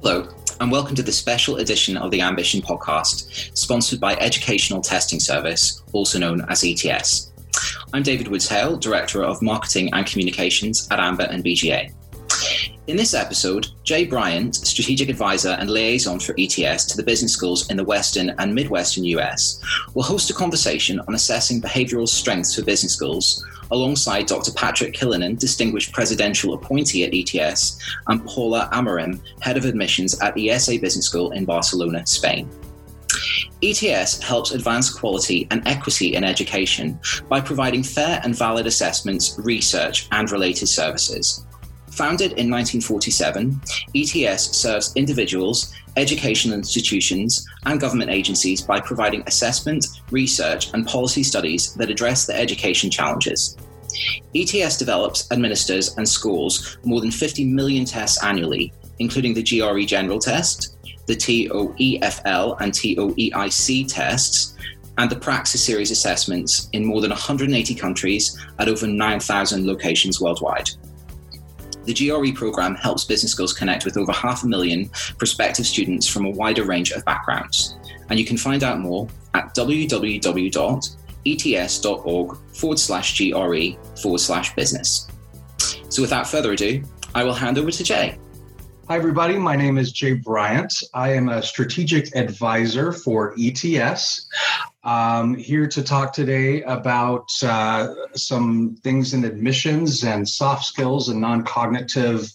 Hello, and welcome to the special edition of the Ambition podcast, sponsored by Educational Testing Service, also known as ETS. I'm David Woods Hale, Director of Marketing and Communications at AMBA and BGA. In this episode, Jay Bryant, Strategic Advisor and Liaison for ETS to the business schools in the Western and Midwestern US, will host a conversation on assessing behavioral strengths for business schools alongside Dr. Patrick Kyllonen, Distinguished Presidential Appointee at ETS, and Paula Amorim, Head of Admissions at the IESE Business School in Barcelona, Spain. ETS helps advance quality and equity in education by providing fair and valid assessments, research, and related services. Founded in 1947, ETS serves individuals, educational institutions, and government agencies by providing assessment, research, and policy studies that address the education challenges. ETS develops, administers, and scores more than 50 million tests annually, including the GRE General Test, the TOEFL and TOEIC tests, and the Praxis Series assessments in more than 180 countries at over 9,000 locations worldwide. The GRE program helps business schools connect with over half a million prospective students from a wider range of backgrounds. And you can find out more at www.ets.org forward slash GRE forward slash business. So without further ado, I will hand over to Jay. Hi, everybody. My name is Jay Bryant. I am a strategic advisor for ETS. I'm here to talk today about uh, some things in admissions and soft skills and non cognitive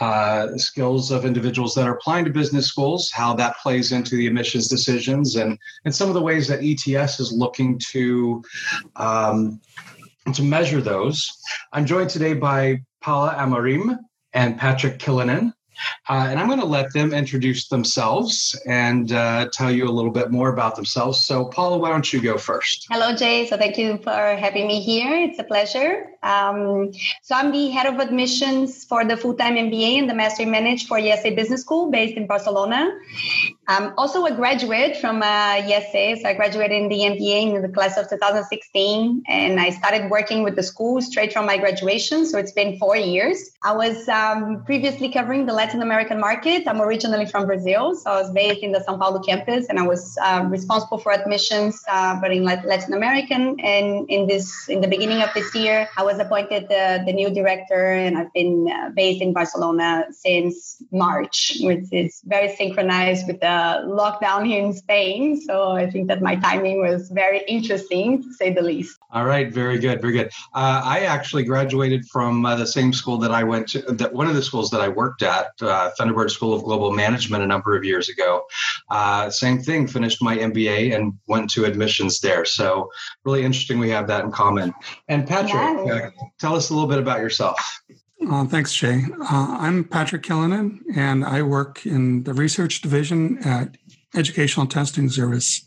uh, skills of individuals that are applying to business schools, how that plays into the admissions decisions, and, and some of the ways that ETS is looking to. Um, to measure those. I'm joined today by Paula Amorim and Patrick Kyllonen. Uh, and I'm going to let them introduce themselves and uh, tell you a little bit more about themselves. So, Paula, why don't you go first? Hello, Jay. So, thank you for having me here. It's a pleasure. Um, so, I'm the head of admissions for the full time MBA and the Master in Manage for IESE Business School based in Barcelona. I'm also a graduate from uh, IESE. So, I graduated in the MBA in the class of 2016, and I started working with the school straight from my graduation. So, it's been four years. I was um, previously covering the Latin American market. I'm originally from Brazil, so I was based in the Sao Paulo campus, and I was uh, responsible for admissions, uh, but in Latin American. And in this, in the beginning of this year, I was appointed the, the new director, and I've been uh, based in Barcelona since March, which is very synchronized with the lockdown here in Spain. So I think that my timing was very interesting, to say the least. All right, very good, very good. Uh, I actually graduated from uh, the same school that I went to, that one of the schools that I worked at uh, Thunderbird School of Global Management a number of years ago. Uh, same thing, finished my MBA and went to admissions there. So really interesting we have that in common. And Patrick, yeah. uh, tell us a little bit about yourself. Uh, thanks, Jay. Uh, I'm Patrick Kyllonen, and I work in the research division at Educational Testing Service.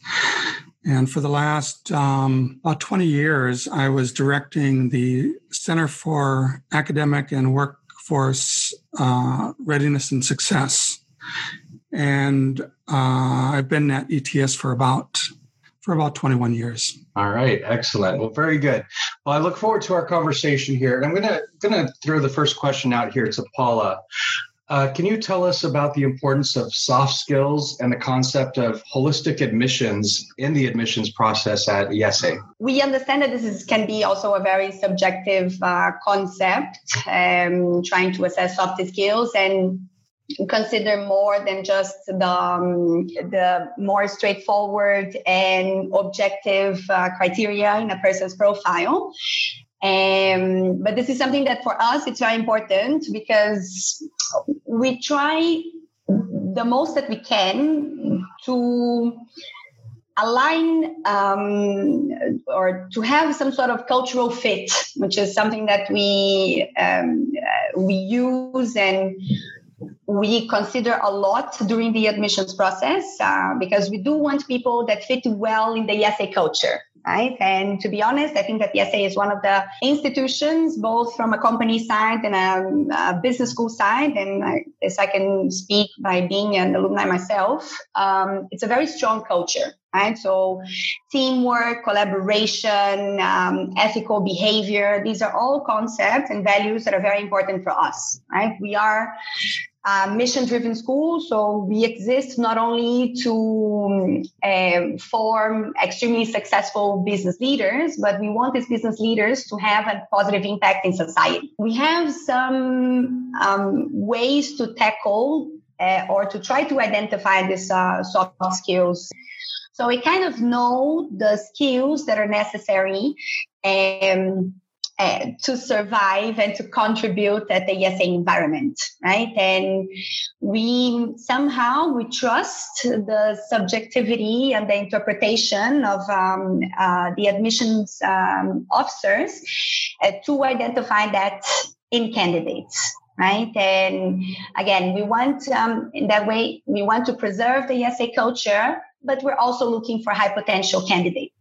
And for the last um, about 20 years, I was directing the Center for Academic and Workforce uh, Readiness and Success. And uh, I've been at ETS for about for about 21 years. All right, excellent. Well, very good. Well, I look forward to our conversation here, and I'm gonna gonna throw the first question out here to Paula. Uh, can you tell us about the importance of soft skills and the concept of holistic admissions in the admissions process at IESE? We understand that this is, can be also a very subjective uh, concept, um, trying to assess soft skills and consider more than just the, um, the more straightforward and objective uh, criteria in a person's profile. Um, but this is something that for us it's very important because we try the most that we can to align um, or to have some sort of cultural fit, which is something that we um, uh, we use and we consider a lot during the admissions process uh, because we do want people that fit well in the IESE culture. Right. And to be honest, I think that IESE is one of the institutions, both from a company side and a, a business school side. And I, as I can speak by being an alumni myself, um, it's a very strong culture. right? So, teamwork, collaboration, um, ethical behavior, these are all concepts and values that are very important for us, right? We are a mission driven school, so we exist not only to um, form extremely successful business leaders, but we want these business leaders to have a positive impact in society. We have some um, ways to tackle uh, or to try to identify these uh, soft skills so we kind of know the skills that are necessary um, uh, to survive and to contribute at the IESE environment, right? And we somehow we trust the subjectivity and the interpretation of um, uh, the admissions um, officers uh, to identify that in candidates right? And again, we want um, in that way we want to preserve the IESE culture, but we're also looking for high potential candidates.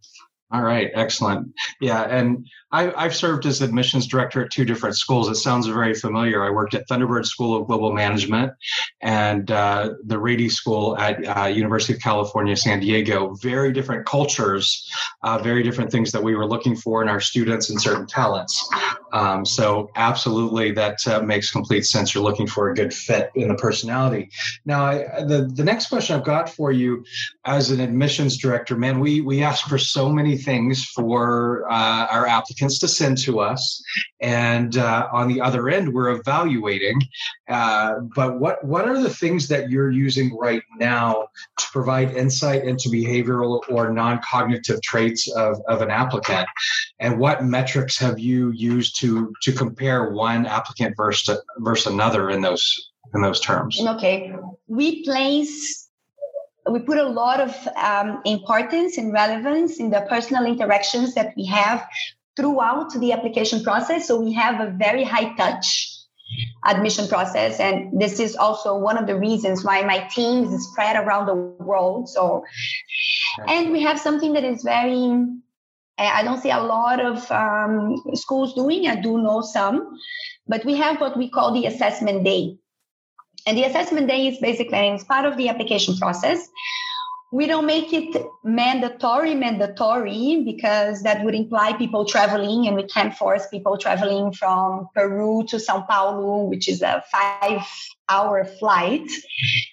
All right, excellent. Yeah, and I, have served as admissions director at two different schools. It sounds very familiar. I worked at Thunderbird School of Global Management and uh, the Rady School at uh, University of California, San Diego. Very different cultures, uh, very different things that we were looking for in our students and certain talents. Um, so absolutely, that uh, makes complete sense. You're looking for a good fit in the personality. Now, I, the the next question I've got for you, as an admissions director, man, we we ask for so many things for uh, our applicants applicants to send to us, and uh, on the other end, we're evaluating. Uh, but what what are the things that you're using right now to provide insight into behavioral or non-cognitive traits of, of an applicant, and what metrics have you used to to compare one applicant versus versus another in those in those terms? Okay, we place we put a lot of um, importance and relevance in the personal interactions that we have throughout the application process. So we have a very high touch admission process. And this is also one of the reasons why my team is spread around the world. So and we have something that is very i don't see a lot of um, schools doing. I do know some but we have what we call the assessment day. And the assessment day is basically it's part of the application process we don't make it mandatory mandatory because that would imply people traveling and we can't force people traveling from peru to sao paulo which is a five hour flight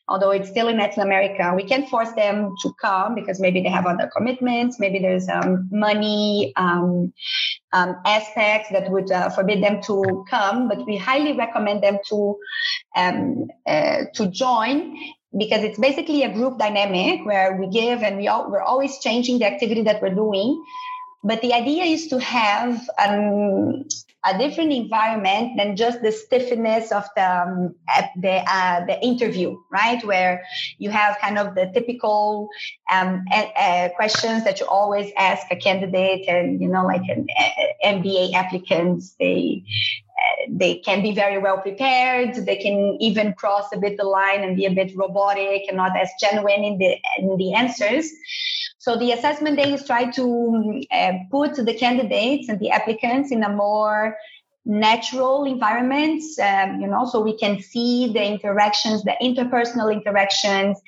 although it's still in latin america. We can't force them to come because maybe they have other commitments maybe there's um, money um, um, aspects that would uh, forbid them to come but we highly recommend them to um, uh, to join because it's basically a group dynamic where we give and we all, we're always changing the activity that we're doing. But the idea is to have um, a different environment than just the stiffness of the um, the uh, the interview, right? Where you have kind of the typical um, uh, questions that you always ask a candidate, and you know, like an MBA applicants, they they can be very well prepared. They can even cross a bit the line and be a bit robotic and not as genuine in the in the answers. So the assessment day is try to uh, put the candidates and the applicants in a more natural environment, um, you know, so we can see the interactions, the interpersonal interactions.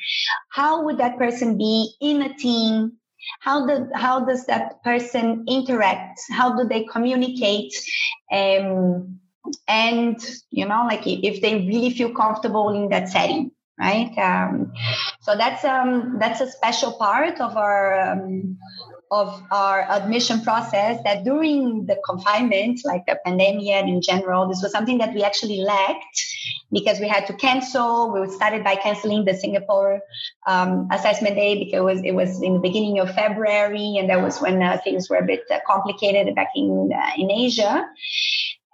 How would that person be in a team? How, the, how does that person interact? How do they communicate? Um, and you know like if they really feel comfortable in that setting right? Um, so that's um that's a special part of our um, of our admission process that during the confinement like the pandemic and in general this was something that we actually lacked because we had to cancel. We started by canceling the singapore um, assessment day because it was, it was in the beginning of february and that was when uh, things were a bit uh, complicated back in uh, in asia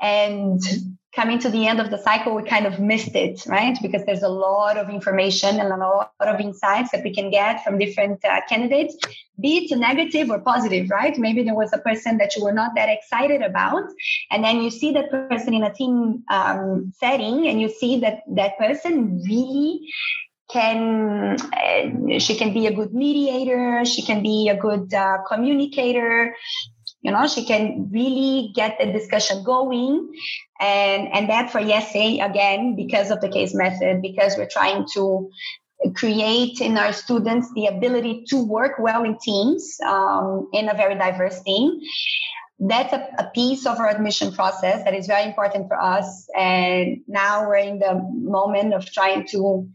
and coming to the end of the cycle, we kind of missed it, right? Because there's a lot of information and a lot of insights that we can get from different uh, candidates, be it negative or positive, right? Maybe there was a person that you were not that excited about, and then you see that person in a team um, setting, and you see that that person really can uh, she can be a good mediator she can be a good uh, communicator you know she can really get the discussion going and and that for IESE again because of the case method because we're trying to create in our students the ability to work well in teams um, in a very diverse team. That's a, a, piece of our admission process that is very important for us. And now we're in the moment of trying to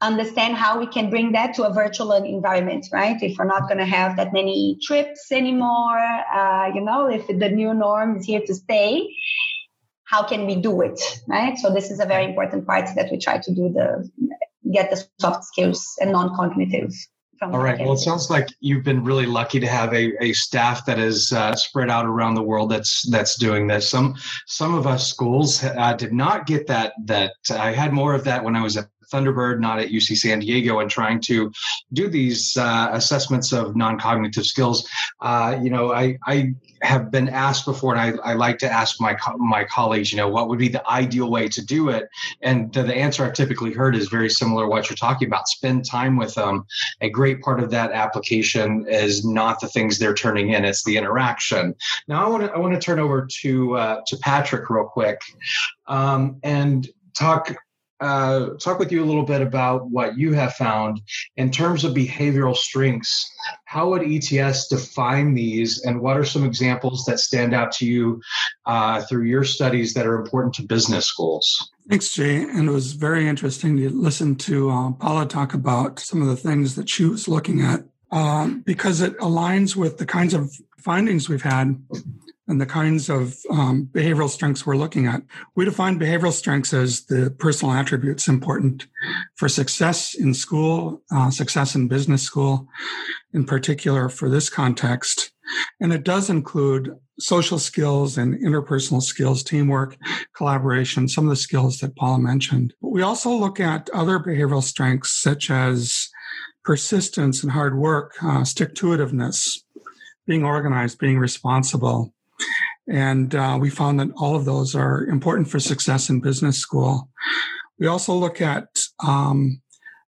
understand how we can bring that to a virtual environment, right? If we're not going to have that many trips anymore, uh, you know, if the new norm is here to stay, how can we do it, right? So this is a very important part that we try to do the get the soft skills and non-cognitive. All right. Well, it sounds like you've been really lucky to have a, a staff that is uh, spread out around the world that's that's doing this. Some some of us schools uh, did not get that. That I had more of that when I was at Thunderbird, not at UC San Diego, and trying to do these uh, assessments of non-cognitive skills. Uh, you know, I, I have been asked before, and I, I like to ask my my colleagues, you know, what would be the ideal way to do it? And the, the answer I've typically heard is very similar to what you're talking about. Spend time with them. A great part of that application is not the things they're turning in; it's the interaction. Now, I want to I want to turn over to uh, to Patrick real quick, um, and talk uh, talk with you a little bit about what you have found in terms of behavioral strengths. How would ETS define these, and what are some examples that stand out to you uh, through your studies that are important to business schools? Thanks, Jay. And it was very interesting to listen to uh, Paula talk about some of the things that she was looking at um, because it aligns with the kinds of findings we've had and the kinds of um, behavioral strengths we're looking at. We define behavioral strengths as the personal attributes important for success in school, uh, success in business school, in particular for this context. And it does include social skills and interpersonal skills, teamwork, collaboration, some of the skills that Paula mentioned. But we also look at other behavioral strengths such as persistence and hard work, uh, stick to itiveness, being organized, being responsible, and uh, we found that all of those are important for success in business school. We also look at um,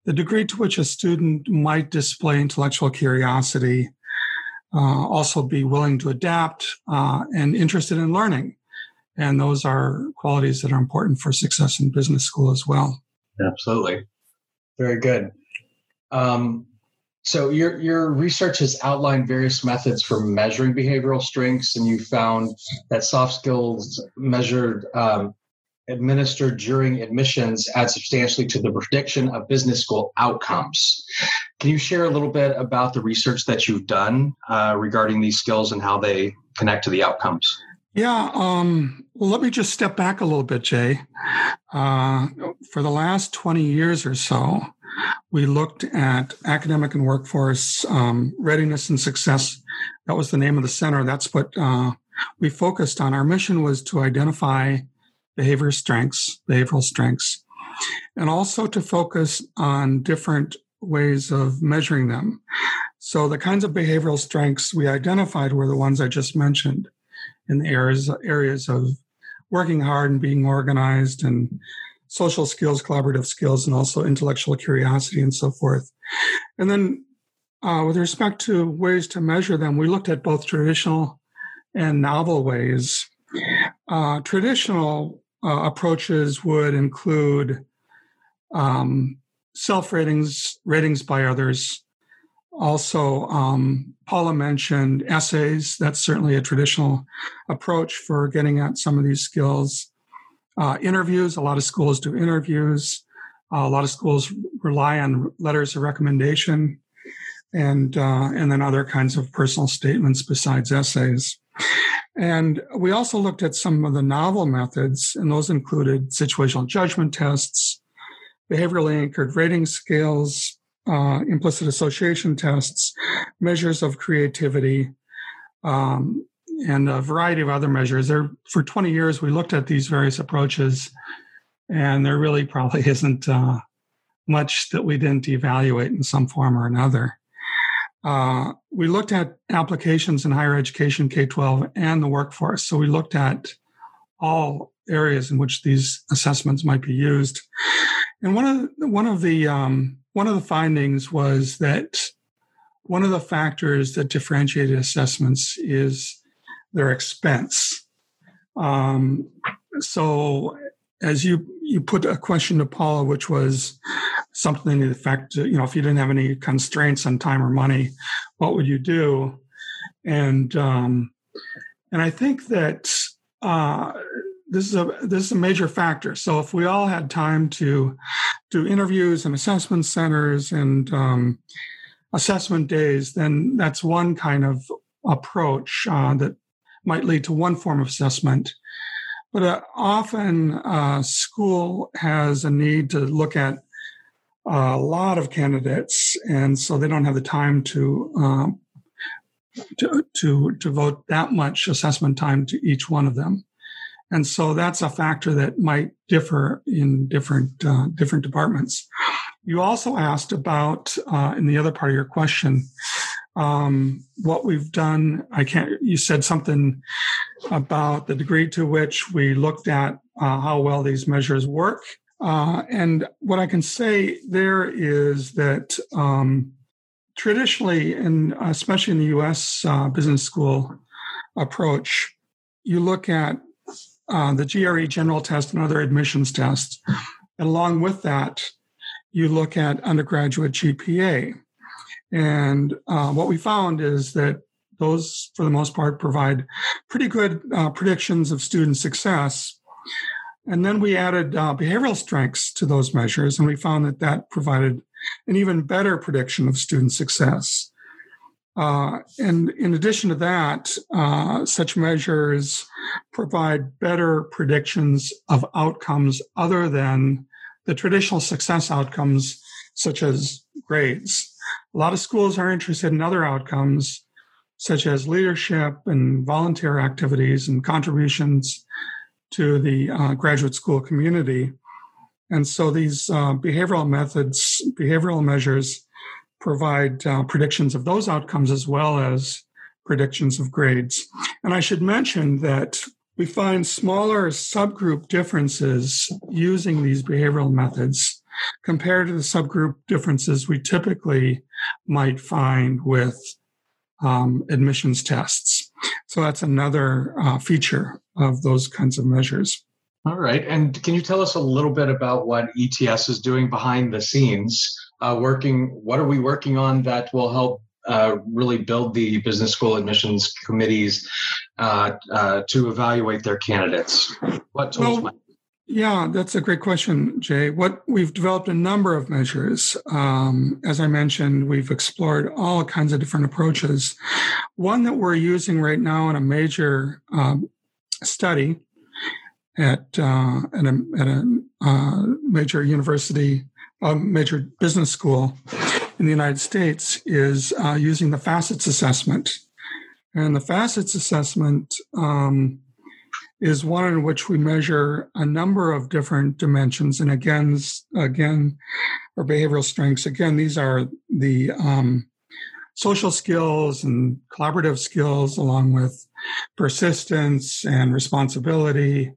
the degree to which a student might display intellectual curiosity, uh, also be willing to adapt uh, and interested in learning. And those are qualities that are important for success in business school as well. Absolutely. Very good. Um, so your your research has outlined various methods for measuring behavioral strengths, and you found that soft skills measured um, administered during admissions add substantially to the prediction of business school outcomes. Can you share a little bit about the research that you've done uh, regarding these skills and how they connect to the outcomes? Yeah, um, let me just step back a little bit, Jay. Uh, for the last 20 years or so, we looked at academic and workforce um, readiness and success. That was the name of the center. That's what uh, we focused on. Our mission was to identify behavior strengths, behavioral strengths, and also to focus on different ways of measuring them. So the kinds of behavioral strengths we identified were the ones I just mentioned in the areas areas of working hard and being organized and social skills, collaborative skills, and also intellectual curiosity and so forth. And then uh, with respect to ways to measure them, we looked at both traditional and novel ways. Uh, traditional uh, approaches would include um, self ratings, ratings by others. Also, um, Paula mentioned essays. That's certainly a traditional approach for getting at some of these skills. Uh, interviews, a lot of schools do interviews. Uh, a lot of schools rely on letters of recommendation and uh, and then other kinds of personal statements besides essays. And we also looked at some of the novel methods, and those included situational judgment tests, behaviorally anchored rating scales, uh, implicit association tests, measures of creativity, um, and a variety of other measures. There, for 20 years, we looked at these various approaches, and there really probably isn't uh, much that we didn't evaluate in some form or another. Uh, we looked at applications in higher education, K 12, and the workforce. So we looked at all areas in which these assessments might be used. And one of the, one of the um, one of the findings was that one of the factors that differentiated assessments is their expense. Um, so, as you you put a question to Paula, which was something to the effect, you know, if you didn't have any constraints on time or money, what would you do? And um, and I think that uh, this is a this is a major factor. So if we all had time to do interviews and assessment centers and um, assessment days, then that's one kind of approach uh, that might lead to one form of assessment. But uh, often, uh, school has a need to look at a lot of candidates, and so they don't have the time to um, to, to devote that much assessment time to each one of them. And so that's a factor that might differ in different uh, different departments. You also asked about uh, in the other part of your question um, what we've done. I can't. You said something about the degree to which we looked at uh, how well these measures work. Uh, and what I can say there is that um, traditionally, and especially in the U.S. Uh, business school approach, you look at uh, the GRE general test and other admissions tests. And along with that, you look at undergraduate GPA. And uh, what we found is that those, for the most part, provide pretty good uh, predictions of student success. And then we added uh, behavioral strengths to those measures, and we found that that provided an even better prediction of student success. Uh, and in addition to that, uh, such measures provide better predictions of outcomes other than the traditional success outcomes, such as grades. A lot of schools are interested in other outcomes, such as leadership and volunteer activities and contributions to the uh, graduate school community. And so these uh, behavioral methods, behavioral measures, provide uh, predictions of those outcomes as well as predictions of grades. And I should mention that we find smaller subgroup differences using these behavioral methods compared to the subgroup differences we typically might find with um, admissions tests. So that's another uh, feature of those kinds of measures. All right. And can you tell us a little bit about what ETS is doing behind the scenes? Uh, working, what are we working on that will help uh, really build the business school admissions committees uh, uh, to evaluate their candidates? What tools? Well, yeah, that's a great question, Jay. What we've developed a number of measures. Um, as I mentioned, we've explored all kinds of different approaches. One that we're using right now in a major um, study at uh, at a, at a uh, major university, a major business school in the United States is uh, using the facets assessment. And the facets assessment um, is one in which we measure a number of different dimensions. And again, again, or behavioral strengths. Again, these are the um, social skills and collaborative skills, along with persistence and responsibility,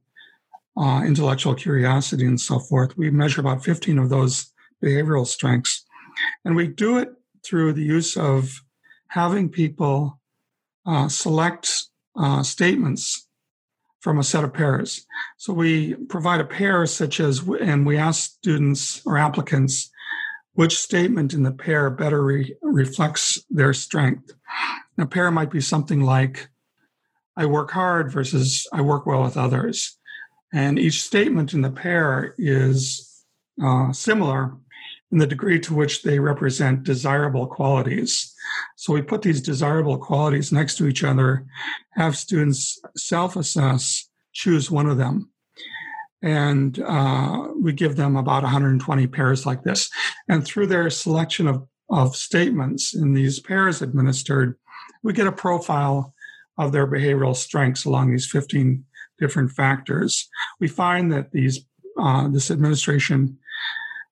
uh, intellectual curiosity, and so forth. We measure about 15 of those behavioral strengths. And we do it through the use of having people uh, select uh, statements from a set of pairs. So we provide a pair such as, and we ask students or applicants which statement in the pair better re- reflects their strength. A pair might be something like, I work hard versus I work well with others. And each statement in the pair is uh, similar in the degree to which they represent desirable qualities. So we put these desirable qualities next to each other, have students self assess, choose one of them. And uh, we give them about 120 pairs like this. And through their selection of, of statements in these pairs administered, we get a profile of their behavioral strengths along these 15 different factors. We find that these uh, this administration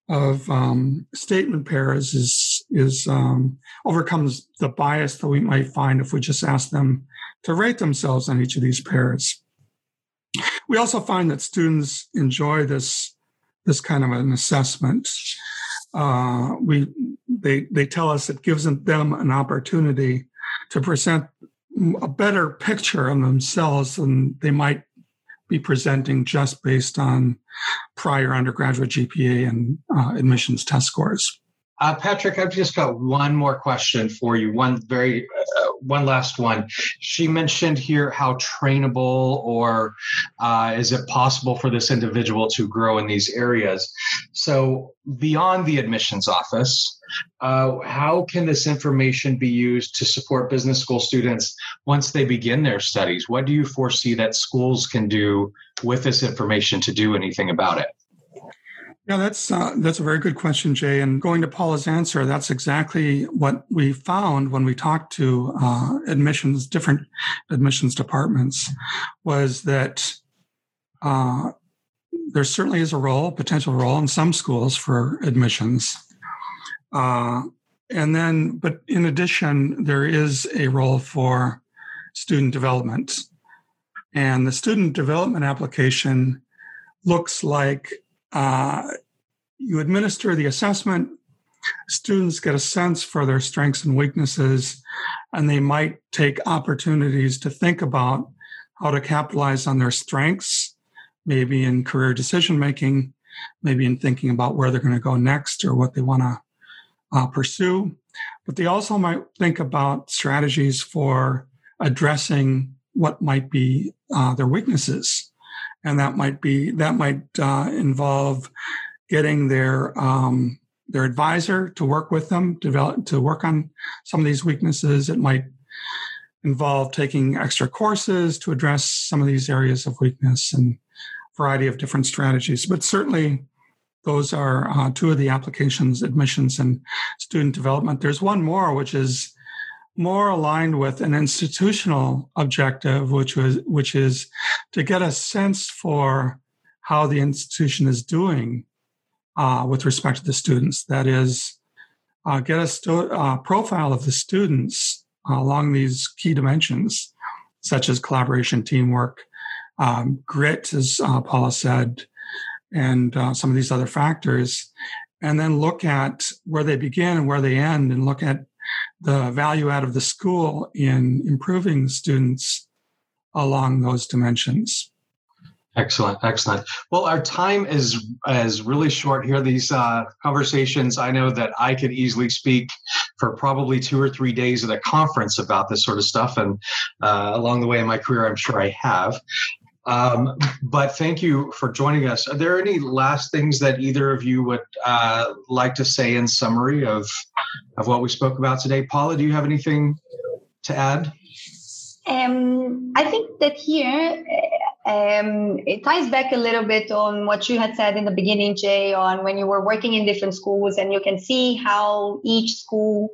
of um, statement pairs is is um, overcomes the bias that we might find if we just ask them to rate themselves on each of these pairs. We also find that students enjoy this this kind of an assessment. Uh, we they they tell us it gives them an opportunity to present a better picture of themselves than they might be presenting just based on prior undergraduate GPA and uh, admissions test scores. Uh, Patrick, I've just got one more question for you. One very, uh, one last one. She mentioned here how trainable or uh, is it possible for this individual to grow in these areas? So, beyond the admissions office, uh, how can this information be used to support business school students once they begin their studies? What do you foresee that schools can do with this information to do anything about it? Yeah, that's uh, that's a very good question, Jay. And going to Paula's answer, that's exactly what we found when we talked to uh, admissions, different admissions departments, was that uh, there certainly is a role, potential role in some schools for admissions, uh, and then, but in addition, there is a role for student development, and the student development application looks like uh, you administer the assessment, students get a sense for their strengths and weaknesses, and they might take opportunities to think about how to capitalize on their strengths, maybe in career decision making, maybe in thinking about where they're going to go next or what they want to uh, pursue. But they also might think about strategies for addressing what might be uh, their weaknesses and that might be that might uh, involve getting their um, their advisor to work with them, develop to work on some of these weaknesses. It might involve taking extra courses to address some of these areas of weakness and variety of different strategies. But certainly, those are uh, two of the applications: admissions and student development. There's one more, which is more aligned with an institutional objective, which was which is to get a sense for how the institution is doing uh, with respect to the students. That is, uh, get a stu- uh, profile of the students along these key dimensions, such as collaboration, teamwork, um, grit, as uh, Paula said, and uh, some of these other factors, and then look at where they begin and where they end, and look at the value out of the school in improving students along those dimensions. Excellent, excellent. Well, our time is is really short here. These uh, conversations, I know that I could easily speak for probably two or three days at a conference about this sort of stuff, and uh, along the way in my career, I'm sure I have. Um, but thank you for joining us. Are there any last things that either of you would uh, like to say in summary of of what we spoke about today? Paula, do you have anything to add? Um, I think that here um, it ties back a little bit on what you had said in the beginning, Jay, on when you were working in different schools, and you can see how each school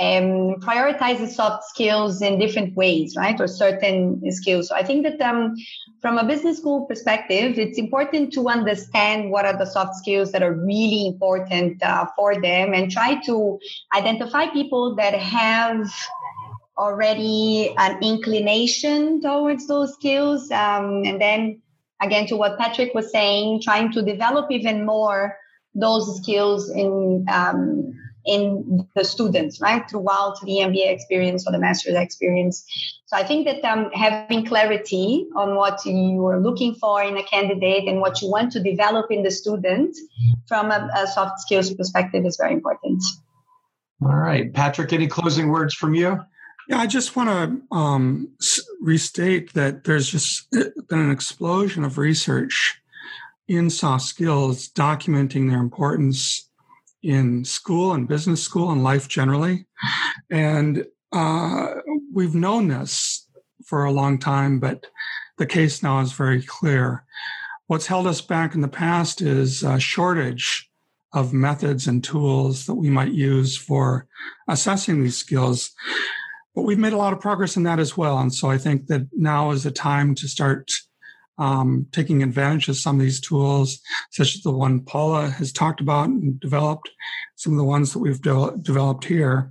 um, prioritizes soft skills in different ways, right, or certain skills. So I think that um, from a business school perspective, it's important to understand what are the soft skills that are really important uh, for them, and try to identify people that have already an inclination towards those skills. Um, and then again, to what Patrick was saying, trying to develop even more those skills in um, in the students, right, throughout the MBA experience or the master's experience. So I think that um, having clarity on what you are looking for in a candidate and what you want to develop in the student from a, a soft skills perspective is very important. All right, Patrick, any closing words from you? Yeah, I just want to um, restate that there's just been an explosion of research in soft skills documenting their importance in school and business school and life generally. And uh, we've known this for a long time, but the case now is very clear. What's held us back in the past is a shortage of methods and tools that we might use for assessing these skills. But we've made a lot of progress in that as well. And so I think that now is the time to start um, taking advantage of some of these tools, such as the one Paula has talked about and developed, some of the ones that we've de- developed here.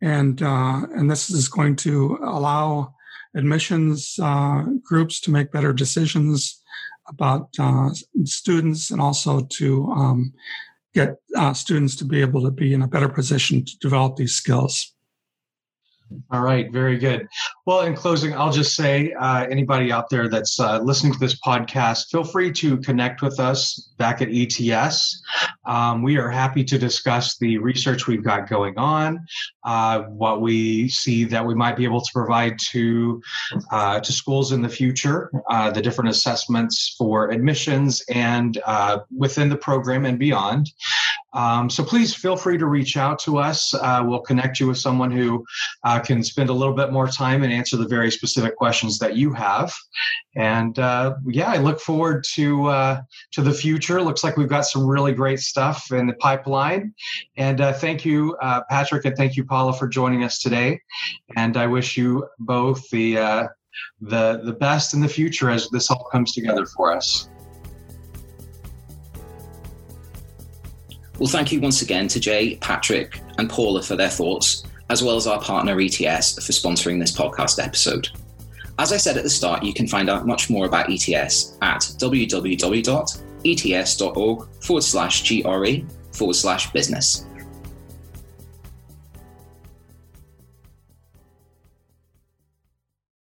And, uh, and this is going to allow admissions uh, groups to make better decisions about uh, students and also to um, get uh, students to be able to be in a better position to develop these skills. All right, very good. Well, in closing, I'll just say uh, anybody out there that's uh, listening to this podcast, feel free to connect with us back at ETS. Um, we are happy to discuss the research we've got going on, uh, what we see that we might be able to provide to uh, to schools in the future, uh, the different assessments for admissions and uh, within the program and beyond. Um, so please feel free to reach out to us. Uh, we'll connect you with someone who uh, can spend a little bit more time and answer the very specific questions that you have. And uh, yeah, I look forward to uh, to the future. Looks like we've got some really great stuff in the pipeline. And uh, thank you, uh, Patrick, and thank you, Paula, for joining us today. And I wish you both the the the best in the future as this all comes together for us. Well, thank you once again to Jay, Patrick, and Paula for their thoughts, as well as our partner ETS for sponsoring this podcast episode. As I said at the start, you can find out much more about ETS at www.ets.org forward slash GRE forward slash business.